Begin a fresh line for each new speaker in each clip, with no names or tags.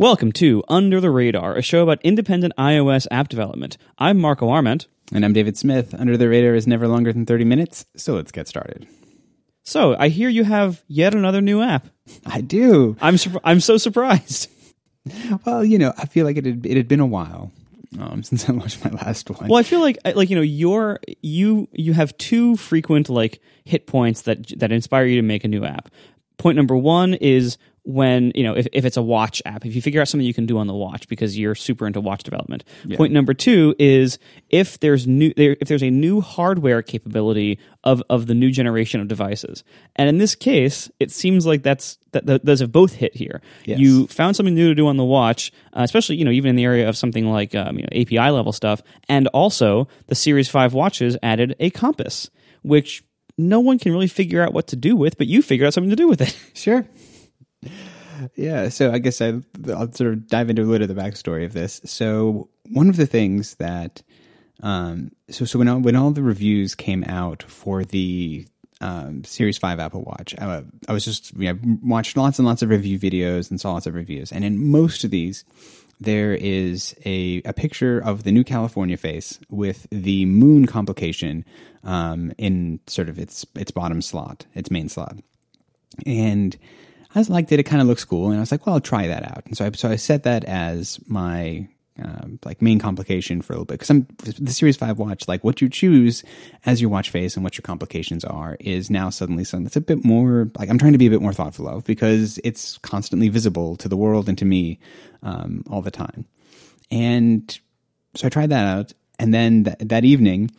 Welcome to Under the Radar, a show about independent iOS app development. I'm Marco Arment.
And I'm David Smith. Under the Radar is never longer than 30 minutes, so let's get started.
So, I hear you have yet another new app.
I do.
I'm sur- I'm so surprised.
Well, you know, I feel like it had, it had been a while um, since I launched my last one.
Well, I feel like like you know, you're you you have two frequent like hit points that that inspire you to make a new app. Point number 1 is when you know if, if it's a watch app if you figure out something you can do on the watch because you're super into watch development
Yeah.
point number two is if there's new there, if there's a new hardware capability of of the new generation of devices and in this case it seems like that's that, that those have both hit here
Yes.
you found something new to do on the watch uh, especially you know even in the area of something like um, you know api level stuff and also the series 5 watches added a compass which no one can really figure out what to do with but you figured out something to do with it
Sure. Yeah, so I guess I, I'll sort of dive into a little bit of the backstory of this. So one of the things that, um, so so when all, when all the reviews came out for the um, Series Five Apple Watch, I, I was just you know, watched lots and lots of review videos and saw lots of reviews, and in most of these, there is a a picture of the new California face with the moon complication um, in sort of its its bottom slot, its main slot and I was like, "Did it kind of looks cool?" And I was like, "Well, I'll try that out." And so I so I set that as my um, like main complication for a little bit because I'm the Series Five watch. Like what you choose as your watch face and what your complications are is now suddenly something that's a bit more like I'm trying to be a bit more thoughtful of because it's constantly visible to the world and to me um, all the time. And so I tried that out, and then th- that evening,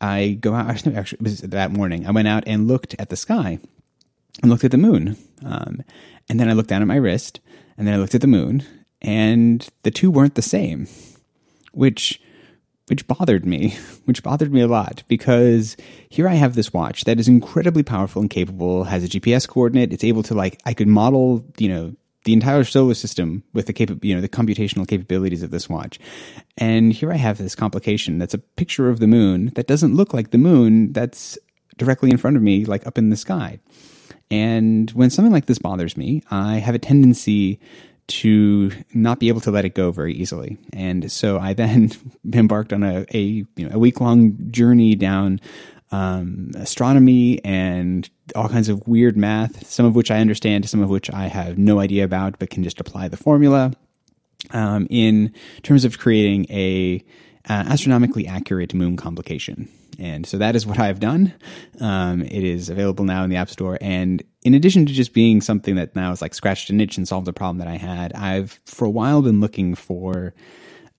I go out. Actually, it was that morning. I went out and looked at the sky and looked at the moon. Um, and then I looked down at my wrist, and then I looked at the moon, and the two weren't the same, which which bothered me, which bothered me a lot because here I have this watch that is incredibly powerful and capable, has a GPS coordinate. It's able to like I could model, you know, the entire solar system with the capa- you know the computational capabilities of this watch. And here I have this complication that's a picture of the moon that doesn't look like the moon that's directly in front of me like up in the sky. And when something like this bothers me, I have a tendency to not be able to let it go very easily. And so I then embarked on a, a you know a week long journey down um, astronomy and all kinds of weird math, some of which I understand, some of which I have no idea about, but can just apply the formula um, in terms of creating a uh, astronomically accurate moon complication. And so that is what I've done. Um, it is available now in the App Store. And in addition to just being something that now is like scratched an itch and solved a problem that I had, I've for a while been looking for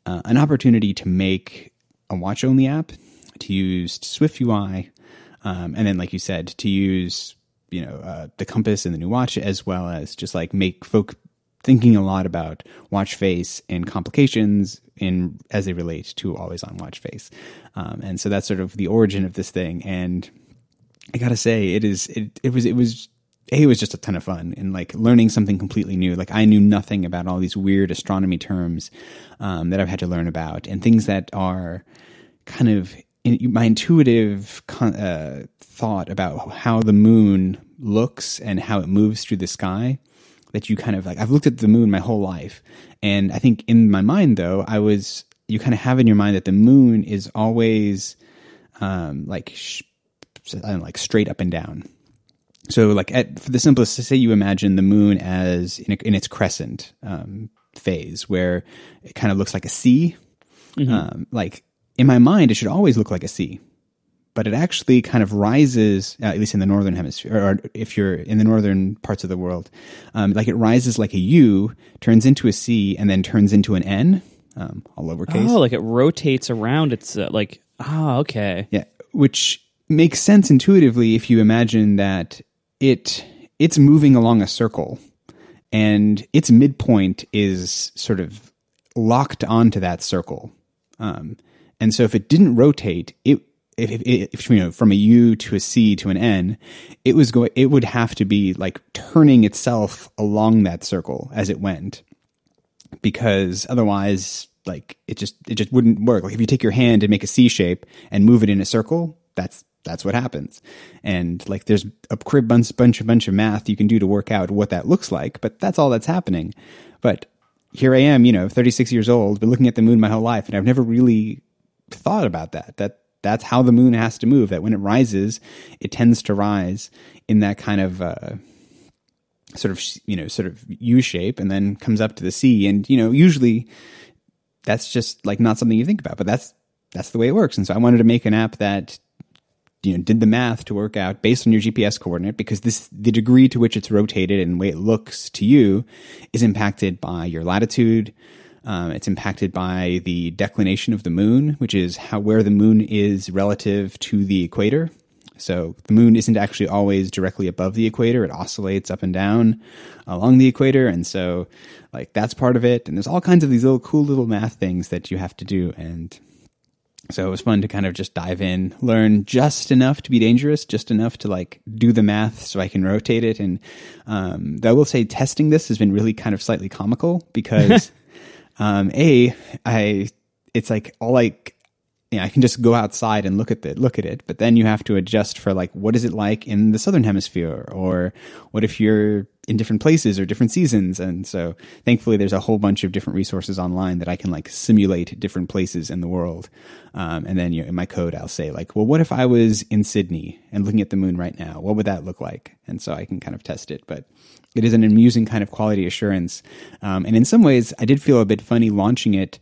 uh, an opportunity to make a watch only app, to use Swift UI, um, and then, like you said, to use you know uh, the compass and the new watch, as well as just like make folk thinking a lot about watch face and complications in as they relate to always on watch face. Um, and so that's sort of the origin of this thing. And I gotta say, it is it, it was it was a it was just a ton of fun and like learning something completely new. Like I knew nothing about all these weird astronomy terms um, that I've had to learn about and things that are kind of in, my intuitive con- uh, thought about how the moon looks and how it moves through the sky that you kind of like I've looked at the moon my whole life. And I think in my mind though I was you kind of have in your mind that the moon is always um like sh- I don't know, like straight up and down. So like at, for the simplest say you imagine the moon as in, a, in its crescent um, phase where it kind of looks like a C um, like in my mind it should always look like a C but it actually kind of rises, uh, at least in the northern hemisphere, or if you're in the northern parts of the world, um, like it rises like a U, turns into a C, and then turns into an N, um, all lowercase.
Oh, like it rotates around. It's uh, like ah, okay.
Yeah, which makes sense intuitively if you imagine that it it's moving along a circle, and its midpoint is sort of locked onto that circle, um, and so if it didn't rotate, it if, if, if you know from a U to a C to an N, it was going. It would have to be like turning itself along that circle as it went, because otherwise, like it just it just wouldn't work. Like if you take your hand and make a C shape and move it in a circle, that's that's what happens. And like there's a crib bunch bunch bunch of math you can do to work out what that looks like, but that's all that's happening. But here I am, you know, 36 years old, been looking at the moon my whole life, and I've never really thought about that. That that's how the moon has to move. That when it rises, it tends to rise in that kind of uh, sort of you know sort of U shape, and then comes up to the C. And you know, usually that's just like not something you think about, but that's that's the way it works. And so I wanted to make an app that you know did the math to work out based on your GPS coordinate because this the degree to which it's rotated and the way it looks to you is impacted by your latitude. Um, it's impacted by the declination of the moon, which is how where the moon is relative to the equator. So the moon isn't actually always directly above the equator; it oscillates up and down along the equator, and so like that's part of it. And there's all kinds of these little cool little math things that you have to do, and so it was fun to kind of just dive in, learn just enough to be dangerous, just enough to like do the math so I can rotate it. And um, I will say, testing this has been really kind of slightly comical because, um, a, I, it's like all like know, I can just go outside and look at it, look at it, but then you have to adjust for like what is it like in the southern hemisphere, or what if you're in different places or different seasons, and so thankfully there's a whole bunch of different resources online that I can like simulate different places in the world, um, and then you know, in my code I'll say like, well, what if I was in Sydney and looking at the moon right now? What would that look like? And so I can kind of test it, but it is an amusing kind of quality assurance, um, and in some ways I did feel a bit funny launching it.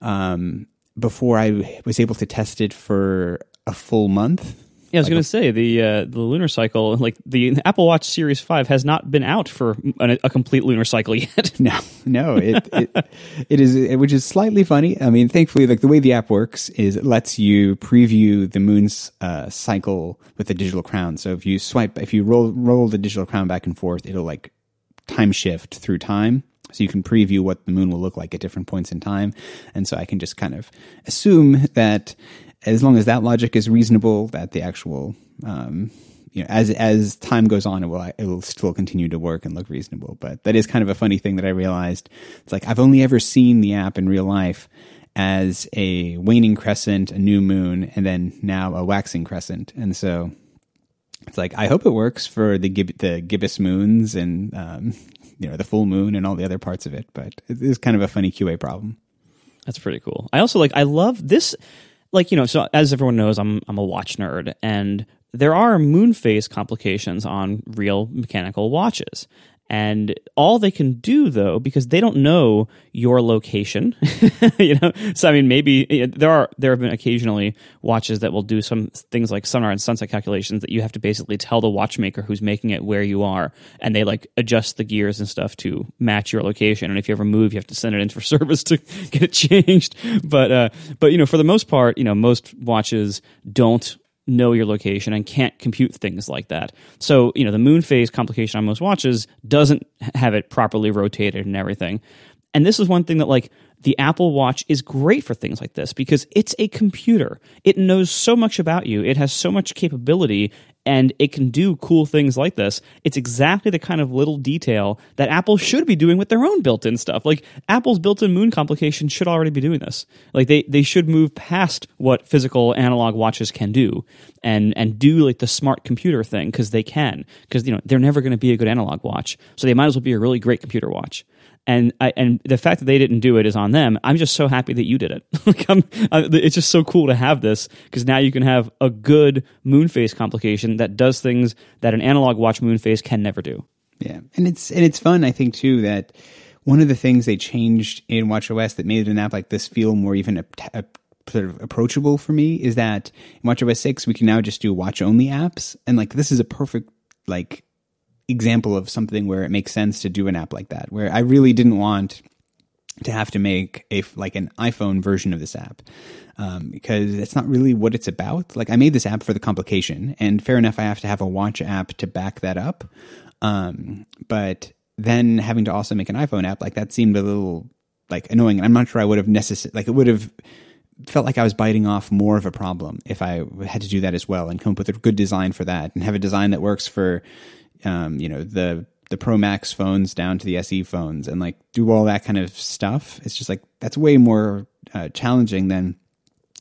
Um, before I was able to test it for a full month.
Yeah, I was like going to say the uh, the lunar cycle, like the Apple Watch Series Five, has not been out for a, a complete lunar cycle yet.
no, no, it, it it is, which is slightly funny. I mean, thankfully, like the way the app works is it lets you preview the moon's uh, cycle with the digital crown. So if you swipe, if you roll roll the digital crown back and forth, it'll like time shift through time so you can preview what the moon will look like at different points in time. And so I can just kind of assume that as long as that logic is reasonable, that the actual, um, you know, as as time goes on, it will it will still continue to work and look reasonable. But that is kind of a funny thing that I realized. It's like I've only ever seen the app in real life as a waning crescent, a new moon, and then now a waxing crescent. And so it's like I hope it works for the Gib- the gibbous moons and um, you know the full moon and all the other parts of it. But it is kind of a funny QA problem.
That's pretty cool. I also like I love this like you know so as everyone knows I'm I'm a watch nerd and there are moon phase complications on real mechanical watches. And all they can do though, because they don't know your location, you know. So I mean, maybe there are there have been occasionally watches that will do some things like sunrise and sunset calculations that you have to basically tell the watchmaker who's making it where you are, and they like adjust the gears and stuff to match your location. And if you ever move, you have to send it in for service to get it changed. But uh, but you know, for the most part, you know, most watches don't know your location and can't compute things like that. So, you know, the moon phase complication on most watches doesn't have it properly rotated and everything. And this is one thing that like the Apple Watch is great for things like this because it's a computer. It knows so much about you. It has so much capability and it can do cool things like this. It's exactly the kind of little detail that Apple should be doing with their own built-in stuff. Like Apple's built-in moon complication should already be doing this. Like they they should move past what physical analog watches can do and and do like the smart computer thing because they can because you know they're never going to be a good analog watch. So they might as well be a really great computer watch and I, and the fact that they didn't do it is on them. I'm just so happy that you did it. like I'm, I, it's just so cool to have this because now you can have a good moon phase complication that does things that an analog watch moon phase can never do.
Yeah, and it's and it's fun. I think too that one of the things they changed in WatchOS that made an app like this feel more even a, a, sort of approachable for me is that in WatchOS six we can now just do watch only apps, and like this is a perfect like example of something where it makes sense to do an app like that, where I really didn't want to have to make a like an iPhone version of this app um, because it's not really what it's about. Like I made this app for the complication, and fair enough, I have to have a watch app to back that up. Um, but then having to also make an iPhone app like that seemed a little like annoying, and I'm not sure I would have necessarily like it would have felt like I was biting off more of a problem if I had to do that as well and come up with a good design for that and have a design that works for um, you know, the the Pro Max phones down to the SE phones and like do all that kind of stuff. It's just like that's way more uh, challenging than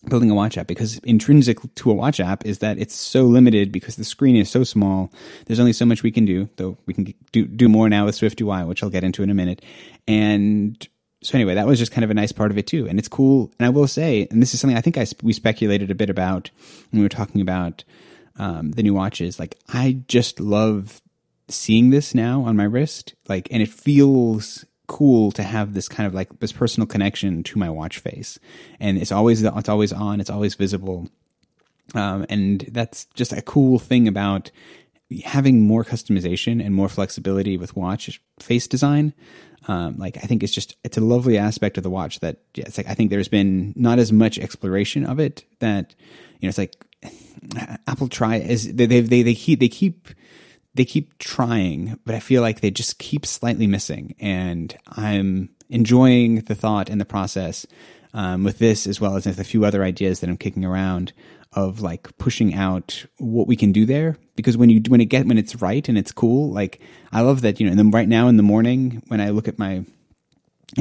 building a watch app because intrinsic to a watch app is that it's so limited because the screen is so small. There's only so much we can do, though we can do do more now with Swift UI, which I'll get into in a minute. And so anyway, that was just kind of a nice part of it too, and it's cool. And I will say, and this is something I think I we speculated a bit about when we were talking about um, the new watches. Like, I just love seeing this now on my wrist, like, and it feels cool to have this kind of like this personal connection to my watch face, and it's always it's always on, it's always visible, um, and that's just a cool thing about having more customization and more flexibility with watch face design. Um, like I think it's just it's a lovely aspect of the watch that yeah, it's like I think there's been not as much exploration of it that you know it's like Apple try is they they they, they keep they keep they keep trying, but I feel like they just keep slightly missing, and I'm enjoying the thought and the process um, with this as well as with a few other ideas that I'm kicking around of like pushing out what we can do there. Because when you when it get when it's right and it's cool like i love that you know and then right now in the morning when i look at my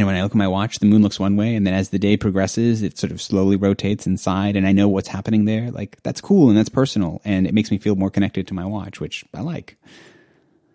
know when i look at my watch the moon looks one way and then as the day progresses it sort of slowly rotates inside and i know what's happening there like that's cool and that's personal and it makes me feel more connected to my watch which i like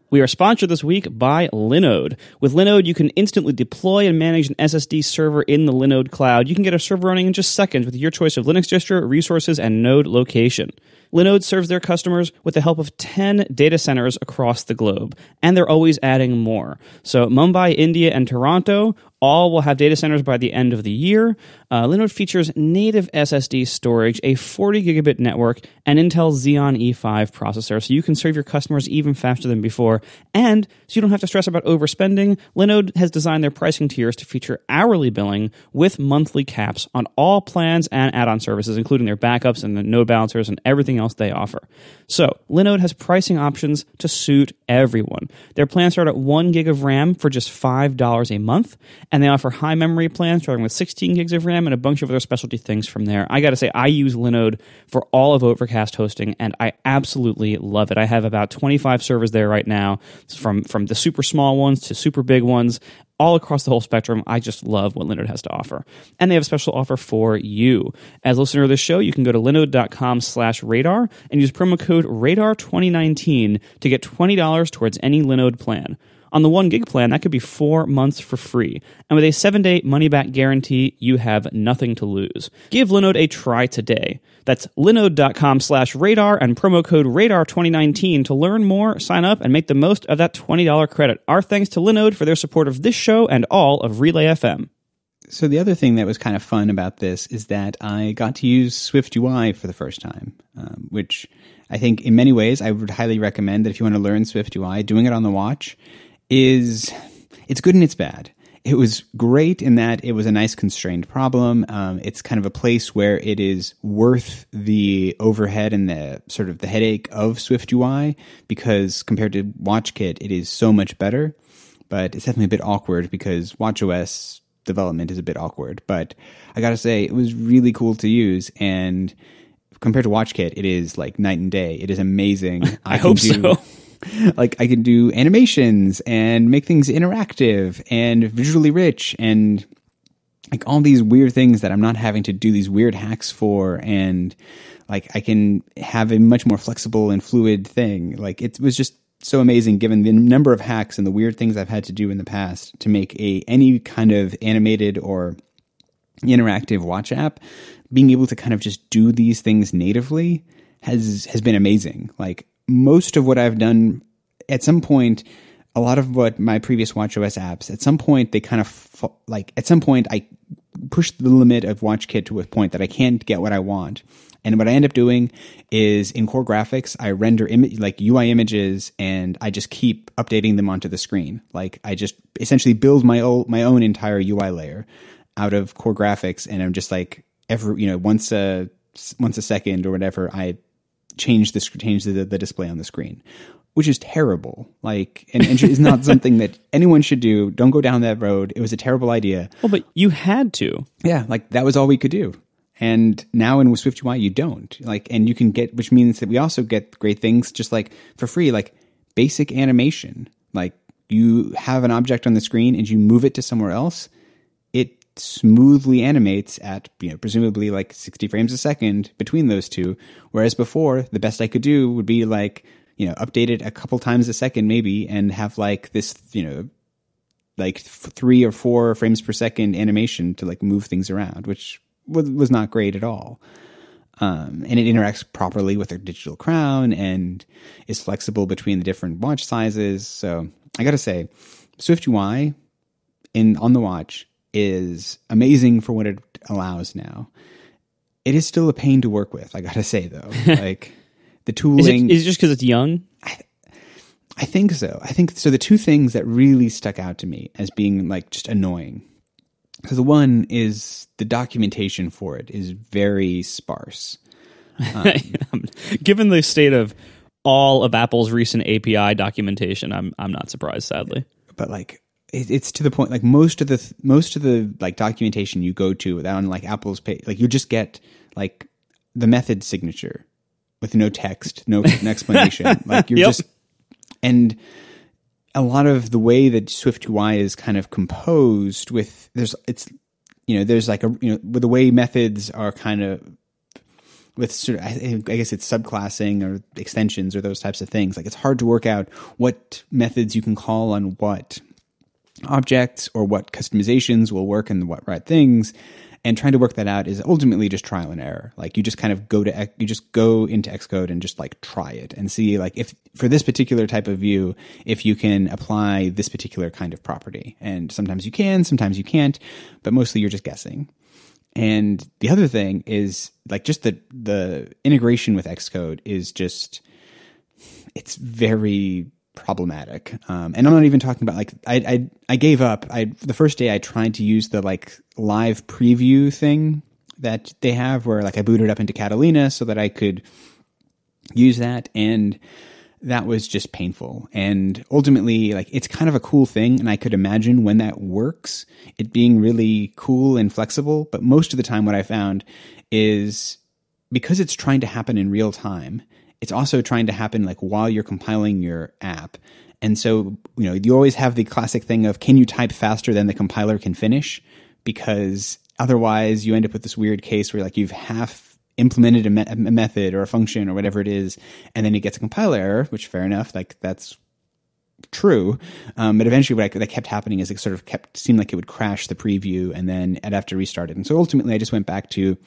we are sponsored this week by Linode. With Linode, you can instantly deploy and manage an SSD server in the Linode cloud. You can get a server running in just seconds with your choice of Linux distro, resources, and node location. Linode serves their customers with the help of 10 data centers across the globe, and they're always adding more. So, Mumbai, India, and Toronto all will have data centers by the end of the year. Uh, Linode features native SSD storage, a 40 gigabit network, and Intel Xeon E5 processor, so you can serve your customers even faster than before. And so you don't have to stress about overspending. Linode has designed their pricing tiers to feature hourly billing with monthly caps on all plans and add on services, including their backups and the node balancers and everything else they offer. So, Linode has pricing options to suit everyone. Their plans start at 1 gig of RAM for just $5 a month and they offer high memory plans starting with 16 gigs of RAM and a bunch of other specialty things from there. I got to say, I use Linode for all of Overcast hosting, and I absolutely love it. I have about 25 servers there right now, from from the super small ones to super big ones, all across the whole spectrum. I just love what Linode has to offer. And they have a special offer for you. As a listener of this show, you can go to linode.com slash radar and use promo code radar2019 to get $20 towards any Linode plan. On the one gig plan, that could be four months for free. And with a seven day money back guarantee, you have nothing to lose. Give Linode a try today. That's linode.com slash radar and promo code radar2019 to learn more, sign up, and make the most of that $20 credit. Our thanks to Linode for their support of this show and all of Relay FM.
So the other thing that was kind of fun about this is that I got to use Swift UI for the first time, um, which I think in many ways I would highly recommend that if you want to learn Swift UI, doing it on the watch is it's good and it's bad. It was great in that it was a nice constrained problem. Um, it's kind of a place where it is worth the overhead and the sort of the headache of Swift UI because compared to WatchKit, it is so much better. But it's definitely a bit awkward because WatchOS development is a bit awkward. But I got to say, it was really cool to use and compared to WatchKit, it is like night and day. It is amazing.
I, I hope do, so.
like I can do animations and make things interactive and visually rich and like all these weird things that I'm not having to do these weird hacks for and like I can have a much more flexible and fluid thing. Like it was just so amazing given the number of hacks and the weird things I've had to do in the past to make a any kind of animated or interactive watch app being able to kind of just do these things natively has has been amazing. Like most of what I've done at some point, a lot of what my previous WatchOS apps, at some point, they kind of like, at some point, I push the limit of WatchKit to a point that I can't get what I want. And what I end up doing is in core graphics, I render Im- like UI images and I just keep updating them onto the screen. Like I just essentially build my own, my own entire UI layer out of core graphics. And I'm just like every, you know, once a, once a second or whatever, I change the change the, the display on the screen, which is terrible. Like, and, and is not something that anyone should do. Don't go down that road. It was a terrible idea.
Well, but you had to.
Yeah, like that was all we could do. And now in Swift UI, you don't like, and you can get, which means that we also get great things just like for free, like basic animation. Like you have an object on the screen and you move it to somewhere else smoothly animates at you know presumably like 60 frames a second between those two whereas before the best i could do would be like you know update it a couple times a second maybe and have like this you know like three or four frames per second animation to like move things around, which was, not great at all. Um, and it interacts properly with a digital crown and is flexible between the different watch sizes. So I got to say, Swift UI in on the watch is amazing for what it allows now. It is still a pain to work with. I got to say though, like the
Is
tooling.
it, is it just because it's young?
I think so. I think so. The two things that really stuck out to me as being like just annoying. So the one is the documentation for it is very sparse.
Um, given the state of all of Apple's recent API documentation, I'm I'm not surprised. Sadly,
but like it's to the point like most of the most of the like documentation you go to that on like Apple's page like you just get like the method signature with no text, no, no explanation. like you're
Yep.
just and a lot of the way that Swift UI is kind of composed with there's it's you know there's like a you know with the way methods are kind of with sort of I, I guess it's subclassing or extensions or those types of things like it's hard to work out what methods you can call on what objects or what customizations will work in what right things. And trying to work that out is ultimately just trial and error. Like you just kind of go to you just go into xcode and just like try it and see like if for this particular type of view if you can apply this particular kind of property. And sometimes you can sometimes you can't but mostly you're just guessing. And the other thing is like just the the integration with xcode is just it's very problematic. Um, and I'm not even talking about like I, I I gave up. I the first day I tried to use the like live preview thing that they have where like I booted up into Catalina so that I could use that and that was just painful and ultimately like it's kind of a cool thing and i could imagine when that works it being really cool and flexible but most of the time what i found is because it's trying to happen in real time it's also trying to happen like while you're compiling your app. And so you know you always have the classic thing of can you type faster than the compiler can finish? Because otherwise you end up with this weird case where like you've half implemented a, me- a method or a function or whatever it is and then it gets a compiler error which fair enough like that's true. Um, but eventually what I, that kept happening is it sort of kept seemed like it would crash the preview and then i'd have to restart it. And so ultimately i just went back to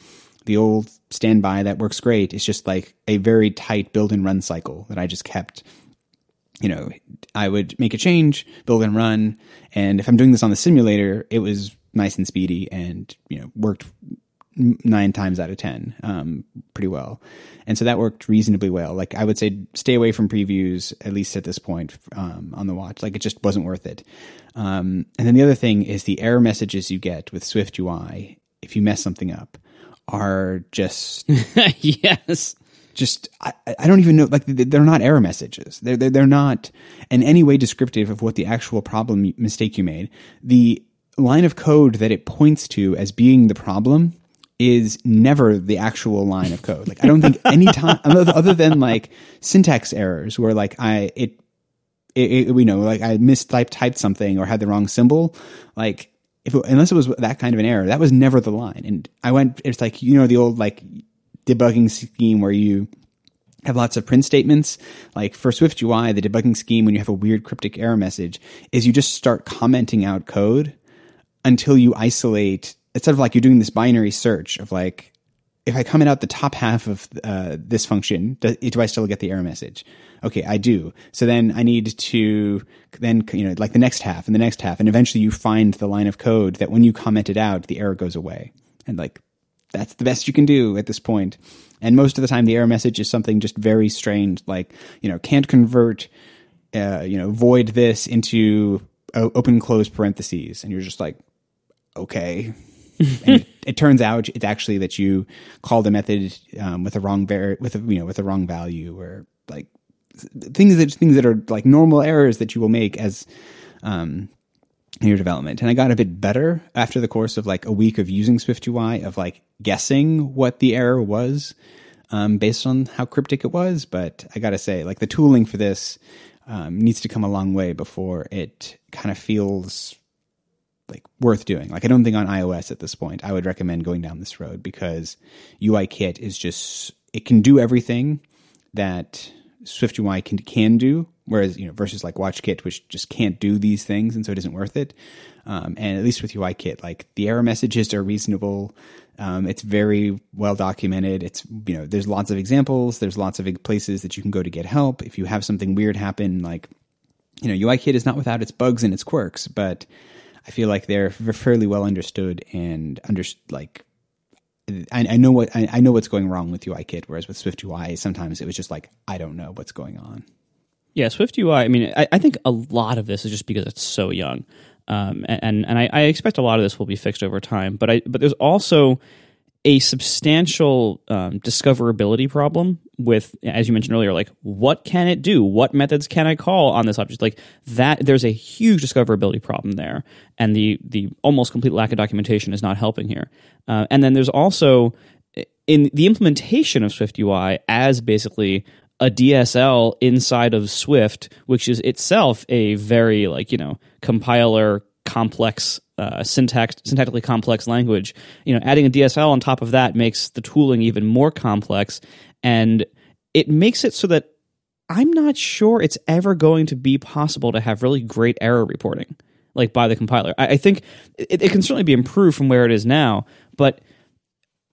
the old standby that works great it's just like a very tight build and run cycle that i just kept you know, I would make a change, build and run, and if I'm doing this on the simulator, it was nice and speedy and you know worked nine times out of ten um, pretty well, and so that worked reasonably well. Like I would say, stay away from previews at least at this point um, on the watch. Like it just wasn't worth it. Um, and then the other thing is the error messages you get with Swift UI if you mess something up are just
yes.
just I, I don't even know like they're not error messages. They're, they're they're not in any way descriptive of what the actual problem mistake you made. The line of code that it points to as being the problem is never the actual line of code. Like i don't think any time other than like syntax errors where like i it it, it, we know like I mistyped typed something or had the wrong symbol, like if it, unless it was that kind of an error, that was never the line. And I went, it's like you know the old like debugging scheme where you have lots of print statements. Like for Swift UI, the debugging scheme when you have a weird cryptic error message is you just start commenting out code until you isolate. It's sort of like you're doing this binary search of like if I comment out the top half of uh, this function, do, do I still get the error message? Okay, I do. So then I need to then you know like the next half and the next half, and eventually you find the line of code that when you comment it out, the error goes away, and like that's the best you can do at this point. And most of the time, the error message is something just very strange, like you know can't convert, uh, you know void this into open close parentheses, and you're just like, okay, it, it turns out it's actually that you called a method um, with a wrong var- with a, you know with a wrong value or like things that things that are like normal errors that you will make as um, in your development. And I got a bit better after the course of like a week of using Swift UI of like guessing what the error was um, based on how cryptic it was. But I got to say, like the tooling for this um, needs to come a long way before it kind of feels like worth doing. Like I don't think on iOS at this point I would recommend going down this road because UI Kit is just it can do everything that SwiftUI can can do, whereas you know versus like WatchKit, which just can't do these things, and so it isn't worth it. Um, and at least with UIKit, like the error messages are reasonable. Um, it's very well documented. It's you know there's lots of examples. There's lots of places that you can go to get help if you have something weird happen. Like you know UIKit is not without its bugs and its quirks, but I feel like they're fairly well understood and under like I, I know what I, I, know what's going wrong with UIKit, whereas with Swift UI, sometimes it was just like I don't know what's going on.
Yeah, Swift UI. I mean, I, I think a lot of this is just because it's so young, um, and and I, I expect a lot of this will be fixed over time. But I but there's also a substantial um, discoverability problem with, as you mentioned earlier, like what can it do? What methods can I call on this object? Like that, there's a huge discoverability problem there, and the the almost complete lack of documentation is not helping here. Uh, and then there's also in the implementation of Swift UI as basically a DSL inside of Swift, which is itself a very like you know compiler complex uh, syntax syntactically complex language. You know adding a dsl on top of that makes the tooling even more complex and it makes it so that i'm not sure it's ever going to be possible to have really great error reporting like by the compiler. I, I think it, it can certainly be improved from where it is now but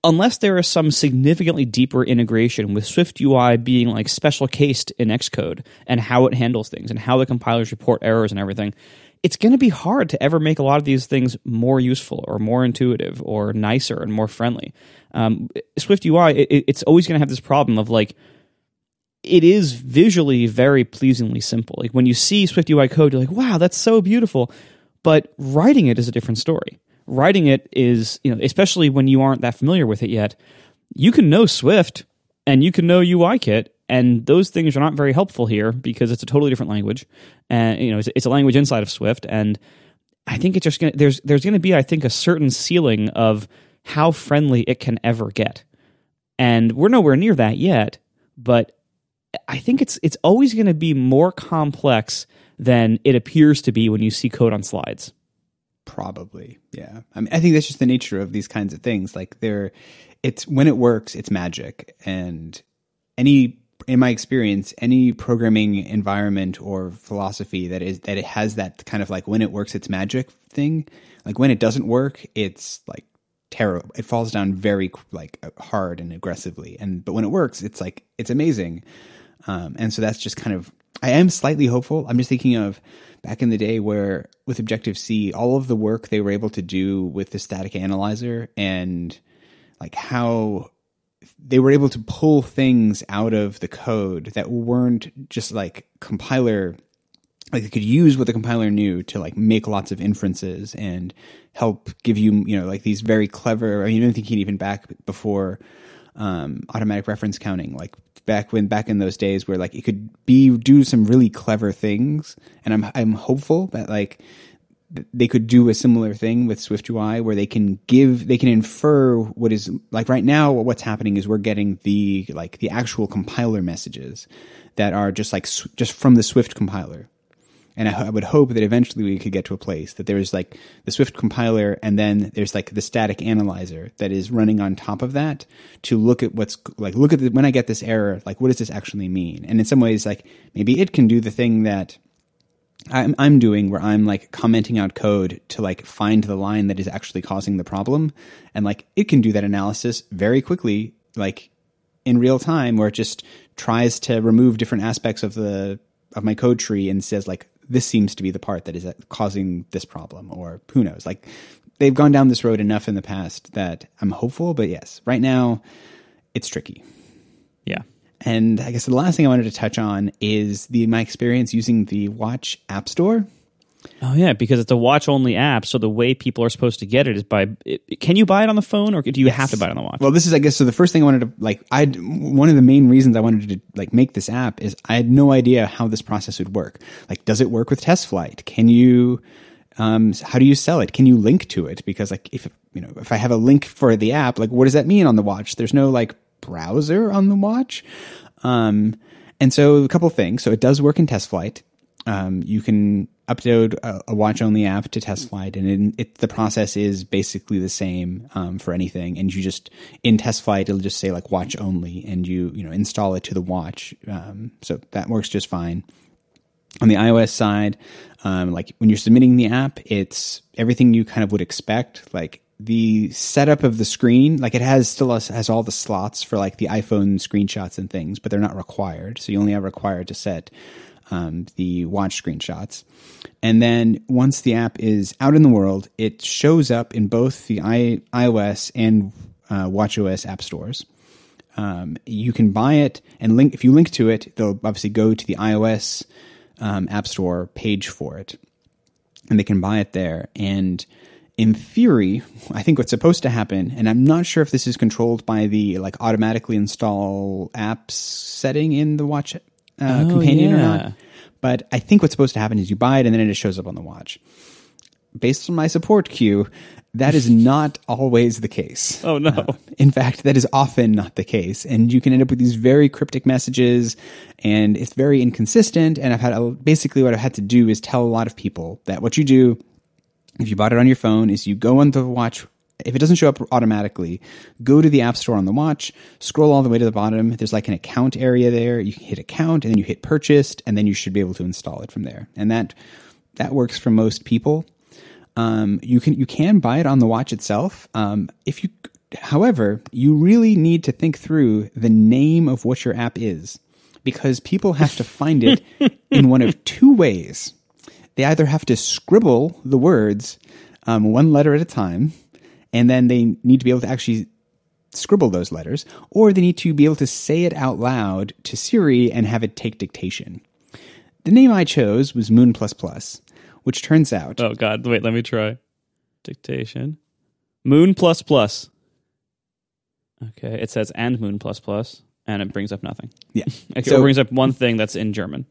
unless there is some significantly deeper integration with Swift UI being like special cased in Xcode and how it handles things and how the compilers report errors and everything, it's going to be hard to ever make a lot of these things more useful or more intuitive or nicer and more friendly. Um, Swift UI, it, it's always going to have this problem of like, it is visually very pleasingly simple. Like when you see Swift UI code, you're like, wow, that's so beautiful. But writing it is a different story. Writing it is, you know, especially when you aren't that familiar with it yet, you can know Swift and you can know UIKit and those things are not very helpful here because it's a totally different language. And you know it's, it's a language inside of swift. And i think it's just gonna there's there's gonna be i think a certain ceiling of how friendly it can ever get. And we're nowhere near that yet but i think it's it's always going to be more complex than it appears to be when you see code on slides.
Probably yeah. I mean i think that's just the nature of these kinds of things. Like they're it's when it works it's magic. And any in my experience, any programming environment or philosophy that is that it has that kind of like when it works, it's magic thing. Like when it doesn't work, it's like terrible. It falls down very like hard and aggressively. And but when it works, it's like it's amazing. Um, and so that's just kind of I am slightly hopeful. I'm just thinking of back in the day where with Objective C, all of the work they were able to do with the static analyzer and like how they were able to pull things out of the code that weren't just like compiler like they could use what the compiler knew to like make lots of inferences and help give you you know like these very clever i mean i'm thinking even back before um, automatic reference counting like back when back in those days where like it could be do some really clever things. And i'm i'm hopeful that like they could do a similar thing with Swift UI where they can give they can infer what is like right now what's happening is we're getting the like the actual compiler messages that are just like just from the Swift compiler. And I, I would hope that eventually we could get to a place that there's like the Swift compiler and then there's like the static analyzer that is running on top of that to look at what's like look at the, when I get this error like what does this actually mean? And in some ways like maybe it can do the thing that I'm, I'm doing where I'm like commenting out code to like find the line that is actually causing the problem. And like it can do that analysis very quickly, like in real time, where it just tries to remove different aspects of the, of my code tree and says like, this seems to be the part that is uh, causing this problem or who knows. Like they've gone down this road enough in the past that I'm hopeful, but yes, right now it's tricky. And I guess the last thing I wanted to touch on is the my experience using the Watch App Store.
Oh yeah, because it's a watch only app, so the way people are supposed to get it is by. It, can you buy it on the phone, or do you yes. have to buy it on the watch?
Well, this is, I guess, so the first thing I wanted to like. I one of the main reasons I wanted to like make this app is I had no idea how this process would work. Like, does it work with Test Flight? Can you? Um, how do you sell it? Can you link to it? Because like, if you know, if I have a link for the app, like, what does that mean on the watch? There's no like browser on the watch. Um, and so a couple things. So it does work in test flight. Um, you can upload a, a watch only app to test flight and it, it, the process is basically the same um, for anything and you just in test flight it'll just say like watch only and you you know install it to the watch um, so that works just fine on the ios side um, like when you're submitting the app it's everything you kind of would expect like the setup of the screen like it has still has, has all the slots for like the iphone screenshots and things but they're not required so you only are required to set um, the watch screenshots. And then once the app is out in the world, it shows up in both the I- iOS and uh, WatchOS app stores. Um, you can buy it and link. If you link to it, they'll obviously go to the iOS um, app store page for it, and they can buy it there. And in theory, I think what's supposed to happen, and I'm not sure if this is controlled by the like automatically install apps setting in the watch uh,
Oh,
companion or not. But I think what's supposed to happen is you buy it and then it just shows up on the watch. Based on my support queue, that is not always the case.
Oh, no.
In fact, that is often not the case. And you can end up with these very cryptic messages and it's very inconsistent. And I've had basically what I've had to do is tell a lot of people that what you do if you bought it on your phone is you go on the watch if it doesn't show up automatically go to the app store on the watch scroll all the way to the bottom. There's like an account area there. You can hit account and then you hit purchased and then you should be able to install it from there. And that that works for most people. Um, you can you can buy it on the watch itself. Um, if you however you really need to think through the name of what your app is because people have to find it in one of two ways they either have to scribble the words um, one letter at a time, and then they need to be able to actually scribble those letters, or they need to be able to say it out loud to Siri and have it take dictation. The name I chose was Moon Plus Plus, which turns out
Oh God! Wait, let me try. Dictation. Moon plus plus. Okay, it says and moon plus plus, and it brings up nothing.
yeah,
Okay,
So-
it brings up one thing that's in German.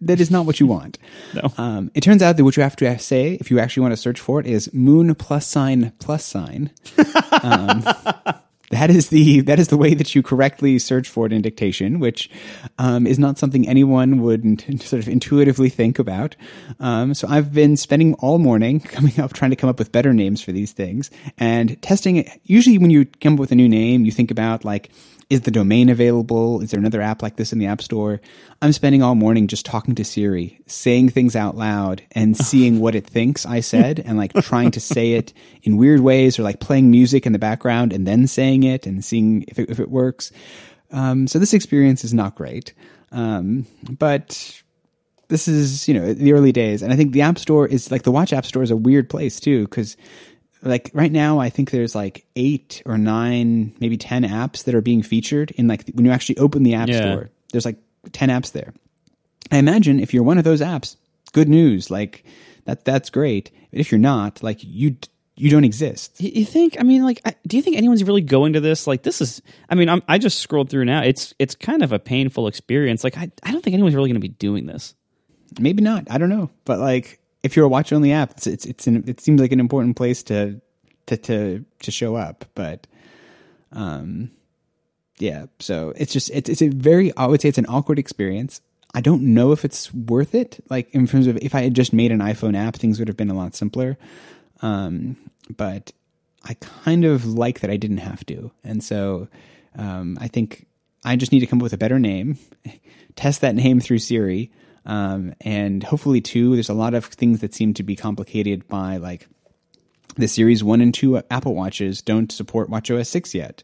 That is not what you want.
No.
Um, it turns out that what you have to say if you actually want to search for it is Moon plus sign plus sign. um, that is the that is the way that you correctly search for it in dictation, which um, is not something anyone would int- sort of intuitively think about. Um, so I've been spending all morning coming up trying to come up with better names for these things and testing it. Usually, when you come up with a new name, you think about like is the domain available? Is there another app like this in the App Store? I'm spending all morning just talking to Siri, saying things out loud and seeing what it thinks I said and like trying to say it in weird ways or like playing music in the background and then saying it and seeing if it, if it works. Um, so this experience is not great. Um, but this is, you know, the early days. And I think the App Store is like the Watch App Store is a weird place too because like right now i think there's like eight or nine maybe ten apps that are being featured in like when you actually open the app
Yeah.
store there's like 10 apps there i imagine if you're one of those apps good news like that that's great but if you're not like you you don't exist
You you think? I mean, like, I, do you think anyone's really going to this? Like, this is. I mean, I'm, I just scrolled through now. It's it's kind of a painful experience. Like, I, I don't think anyone's really going to be doing this.
maybe not i don't know but like if you're a watch only app it's it's, it's an, it seems like an important place to to to to show up but um yeah so it's just it's it's a very i would say it's an awkward experience. I don't know if it's worth it like in terms of if i had just made an iphone app things would have been a lot simpler. Um but i kind of like that i didn't have to. And so um i think i just need to come up with a better name test that name through siri um, and hopefully too there's a lot of things that seem to be complicated by like the series one and two apple watches don't support watchOS 6 yet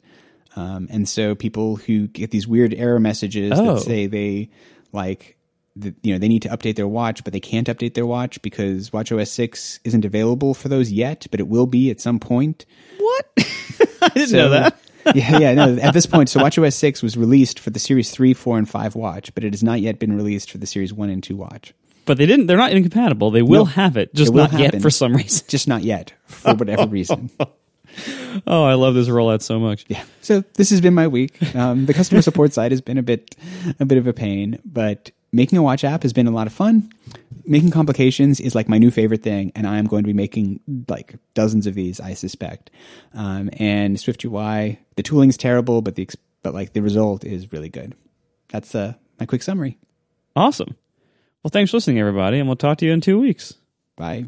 um, and so people who get these weird error messages
Oh.
that say they like the, you know they need to update their watch but they can't update their watch because watchOS 6 isn't available for those yet but it will be at some point
What? I didn't
so,
know that.
yeah, yeah, no. At this point, so WatchOS six was released for the Series three, four, and five watch, but it has not yet been released for the Series one and two watch.
But they didn't. They're not incompatible. They will
No,
have it, just
it
not yet for some reason.
Just not yet, for whatever reason.
Oh, I love this rollout so much.
Yeah. So this has been my week. Um, the customer support side has been a bit, a bit of a pain, but making a watch app has been a lot of fun. Making complications is like my new favorite thing, and I am going to be making like dozens of these, I suspect. Um, and Swift UI, the tooling's terrible, but the but like the result is really good. That's uh, my quick summary.
Awesome. Well, thanks for listening, everybody, and we'll talk to you in two weeks.
Bye.